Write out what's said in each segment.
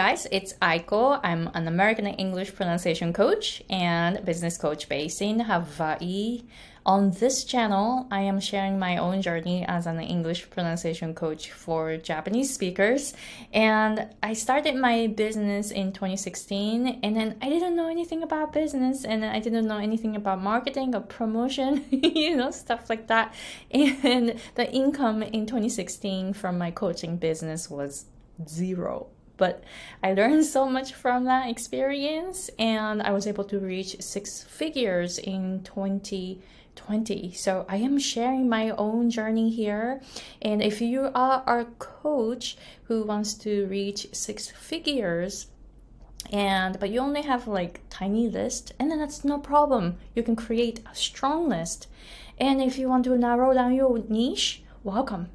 guys, it's Aiko. I'm an American English pronunciation coach and business coach based in Hawaii. On this channel, I am sharing my own journey as an English pronunciation coach for Japanese speakers. And I started my business in 2016, and then I didn't know anything about business, and I didn't know anything about marketing or promotion, you know, stuff like that. And the income in 2016 from my coaching business was zero but I learned so much from that experience and I was able to reach six figures in 20 20. So I am sharing my own journey here. And if you are a coach who wants to reach six figures, and but you only have like tiny list and then that's no problem you can create a strong list and if you want to narrow down your niche welcome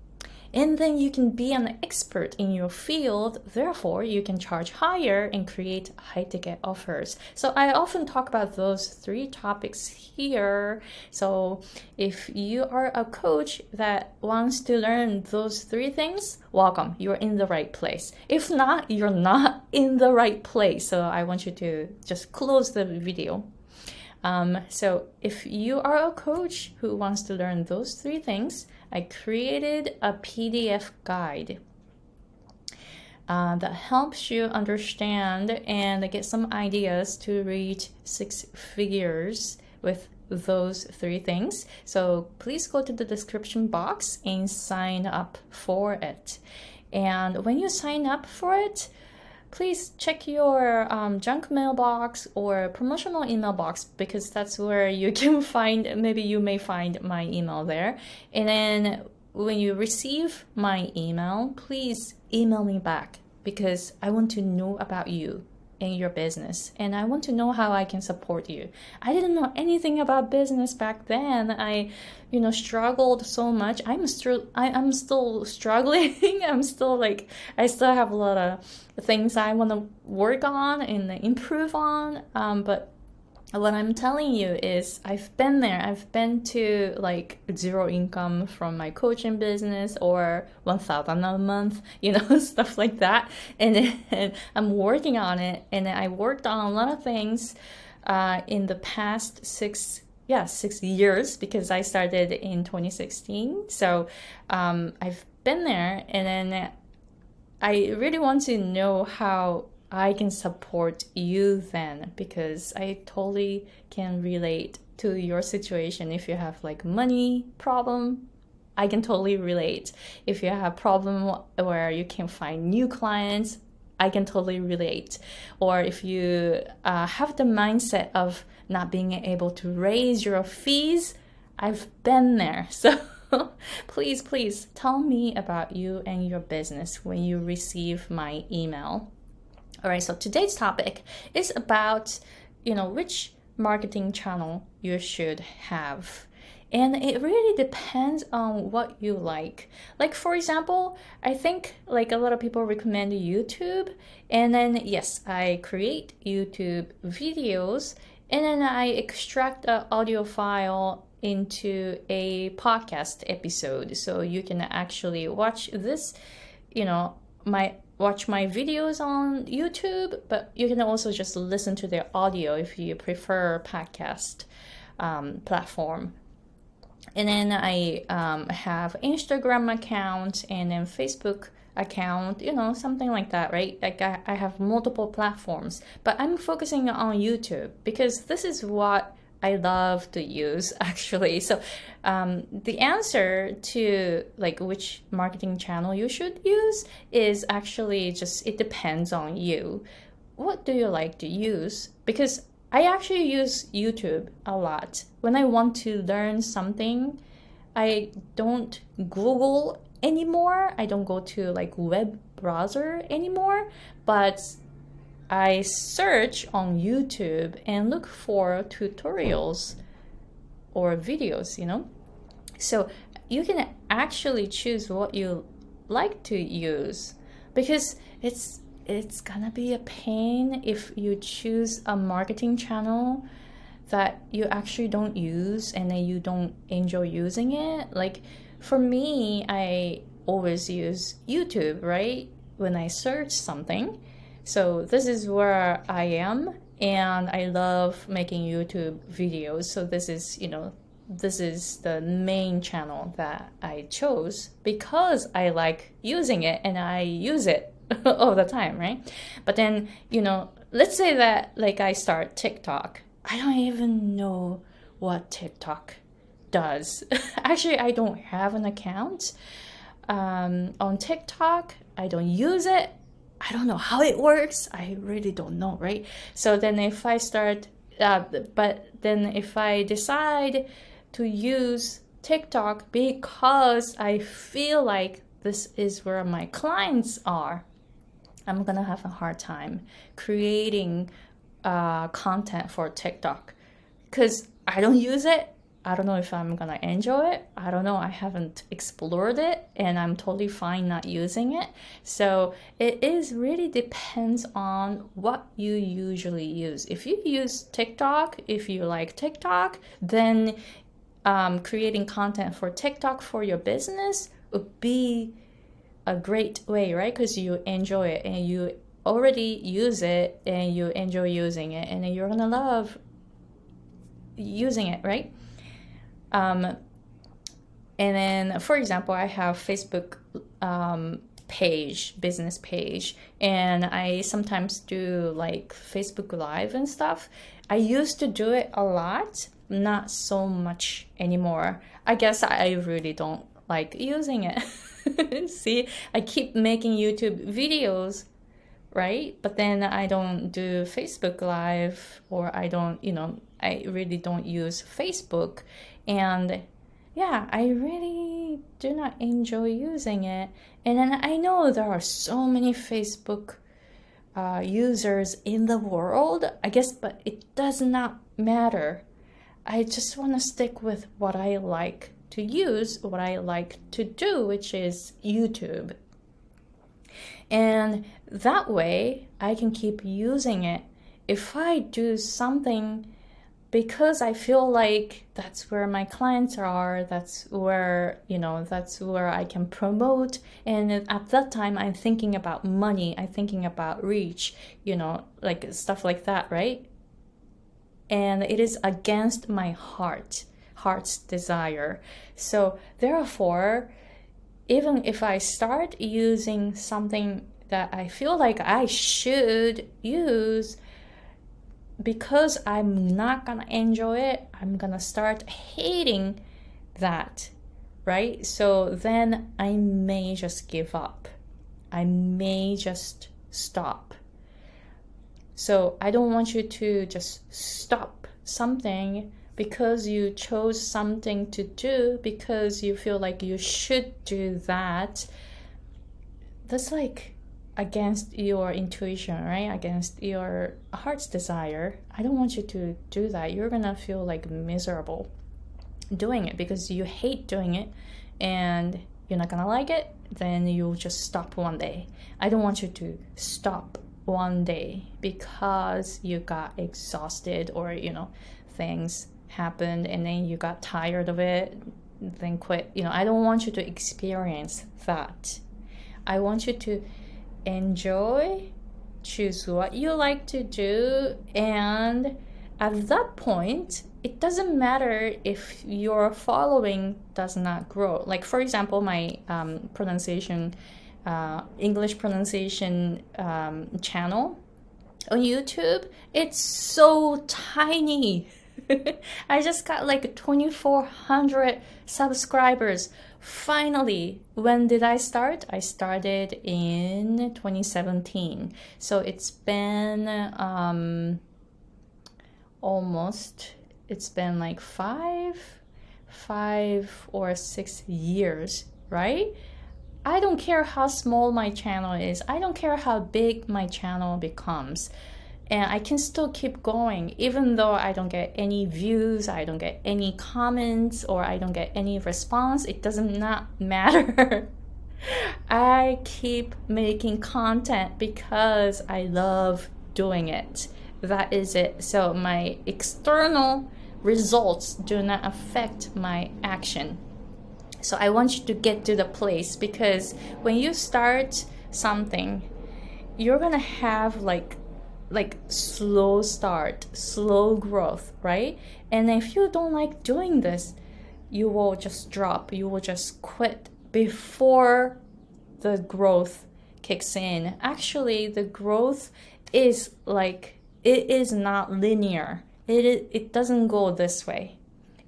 and then you can be an expert in your field. Therefore you can charge higher and create high ticket offers. So i often talk about those three topics here. So if you are a coach that wants to learn those three things welcome. You're in the right place. If not you're not in the right place. So i want you to just close the video. Um, so if you are a coach who wants to learn those three things I created a PDF guide uh, that helps you understand and get some ideas to reach six figures with those three things. So please go to the description box and sign up for it. And when you sign up for it, please check your um, junk mailbox or promotional email box because that's where you can find maybe you may find my email there. And then when you receive my email please email me back because i want to know about you in your business and I want to know how I can support you. I didn't know anything about business back then. I you know struggled so much. I'm still I, I'm still struggling. I'm still like I still have a lot of things I want to work on and improve on. Um, but what I'm telling you is I've been there. I've been to like zero income from my coaching business or 1000 a month, you know, stuff like that. And, and, I'm working on it. And I worked on a lot of things uh, in the past six yeah six years because i started in 2016 so um, i've been there and then i really want to know how I can support you then because I totally can relate to your situation if you have like money problem I can totally relate. If you have a problem where you can find new clients, I can totally relate. Or if you uh, have the mindset of not being able to raise your fees, I've been there. So please, please tell me about you and your business when you receive my email. All right, so today's topic is about, you know, which marketing channel you should have. And it really depends on what you like. Like for example, I think like a lot of people recommend YouTube and then yes, I create YouTube videos and then I extract the audio file into a podcast episode so you can actually watch this, you know, my watch my videos on YouTube, but you can also just listen to their audio if you prefer podcast um, platform. And then I um, have Instagram account and then Facebook account, you know, something like that, right? Like I, I have multiple platforms, but I'm focusing on YouTube because this is what I love to use actually. So um, the answer to like which marketing channel you should use is actually just it depends on you. What do you like to use? Because I actually use YouTube a lot. When I want to learn something, I don't Google anymore. I don't go to like web browser anymore, but I search on YouTube and look for tutorials or videos, you know. So you can actually choose what you like to use because it's it's gonna be a pain if you choose a marketing channel that you actually don't use and then you don't enjoy using it. Like for me, I always use YouTube, right? When I search something So this is where I am and I love making YouTube videos. So this is, you know, this is the main channel that I chose because I like using it and I use it all the time, right? But then, you know, let's say that like I start TikTok. I don't even know what TikTok does. Actually, I don't have an account um, on TikTok. I don't use it. I don't know how it works. I really don't know, right? So then if I start, uh, but then if I decide to use TikTok because I feel like this is where my clients are, I'm gonna have a hard time creating uh, content for TikTok because I don't use it I don't know if I'm gonna enjoy it. I don't know. I haven't explored it and I'm totally fine not using it. So it is really depends on what you usually use. If you use TikTok, if you like TikTok, then um, creating content for TikTok for your business would be a great way, right? Because you enjoy it and you already use it and you enjoy using it and you're gonna love using it, right? Um, and then, for example, I have Facebook um, page, business page, and I sometimes do like Facebook Live and stuff. I used to do it a lot, not so much anymore. I guess I really don't like using it. See, I keep making YouTube videos, right? But then I don't do Facebook Live or I don't, you know, I really don't use Facebook and yeah, I really do not enjoy using it. And then I know there are so many Facebook uh, users in the world, I guess, but it does not matter. I just want to stick with what I like to use, what I like to do, which is YouTube. And that way I can keep using it. If I do something because I feel like that's where my clients are, that's where, you know, that's where I can promote. And at that time, I'm thinking about money, I'm thinking about reach, you know, like stuff like that, right? And it is against my heart, heart's desire. So, therefore, even if I start using something that I feel like I should use, because I'm not gonna enjoy it, I'm gonna start hating that, right? So then I may just give up. I may just stop. So I don't want you to just stop something because you chose something to do because you feel like you should do that. That's like against your intuition, right? Against your heart's desire. I don't want you to do that. You're gonna feel like miserable doing it because you hate doing it and you're not gonna like it, then you'll just stop one day. I don't want you to stop one day because you got exhausted or you know things happened and then you got tired of it then quit you know i don't want you to experience that i want you to enjoy, choose what you like to do, and at that point, it doesn't matter if your following does not grow. Like, for example, my um, pronunciation, uh, English pronunciation um, channel on YouTube, it's so tiny. I just got like 2,400 subscribers. Finally, when did I start? I started in 2017. So it's been um, almost, it's been like five, five or six years, right? I don't care how small my channel is. I don't care how big my channel becomes and I can still keep going even though I don't get any views, I don't get any comments, or I don't get any response. It doesn't not matter. I keep making content because I love doing it. That is it. So my external results do not affect my action. So I want you to get to the place because when you start something you're gonna have like like slow start, slow growth, right? And if you don't like doing this, you will just drop, you will just quit before the growth kicks in. Actually, the growth is like it is not linear. It it doesn't go this way.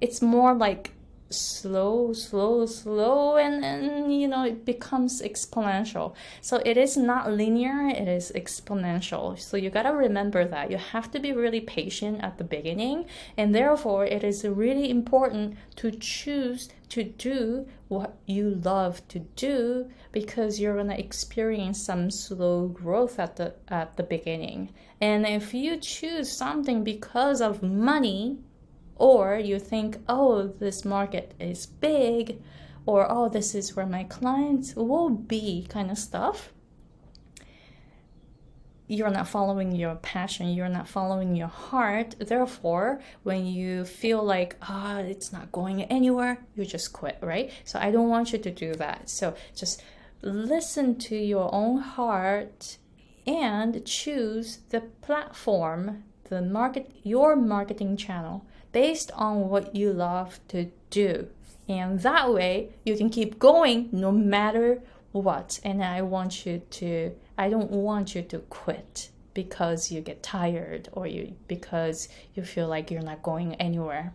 It's more like slow, slow, slow, and then you know it becomes exponential. So it is not linear, it is exponential. So you gotta remember that. You have to be really patient at the beginning, and therefore it is really important to choose to do what you love to do because you're gonna experience some slow growth at the at the beginning. And if you choose something because of money, or you think, oh, this market is big, or oh, this is where my clients will be, kind of stuff. You're not following your passion, you're not following your heart. Therefore, when you feel like, ah, oh, it's not going anywhere, you just quit, right? So, I don't want you to do that. So, just listen to your own heart and choose the platform, the market, your marketing channel based on what you love to do. And that way you can keep going no matter what. And I want you to, I don't want you to quit because you get tired or you because you feel like you're not going anywhere.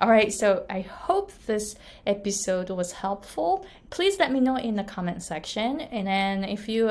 All right, so I hope this episode was helpful. Please let me know in the comment section, and then if you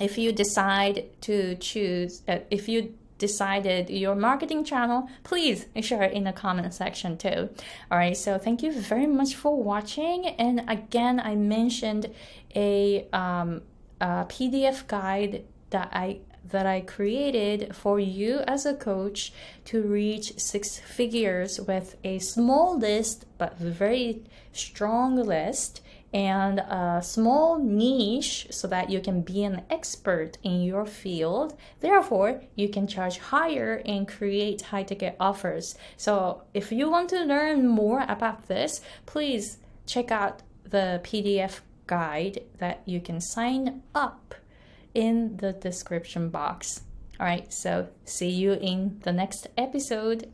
if you decide to choose, uh, if you decided your marketing channel, please share it in the comment section too. All right, so thank you very much for watching. And again, I mentioned a, um, a PDF guide that I that I created for you as a coach to reach six figures with a small list but very strong list and a small niche so that you can be an expert in your field. Therefore, you can charge higher and create high ticket offers. So, if you want to learn more about this, please check out the PDF guide that you can sign up in the description box. All right, so see you in the next episode.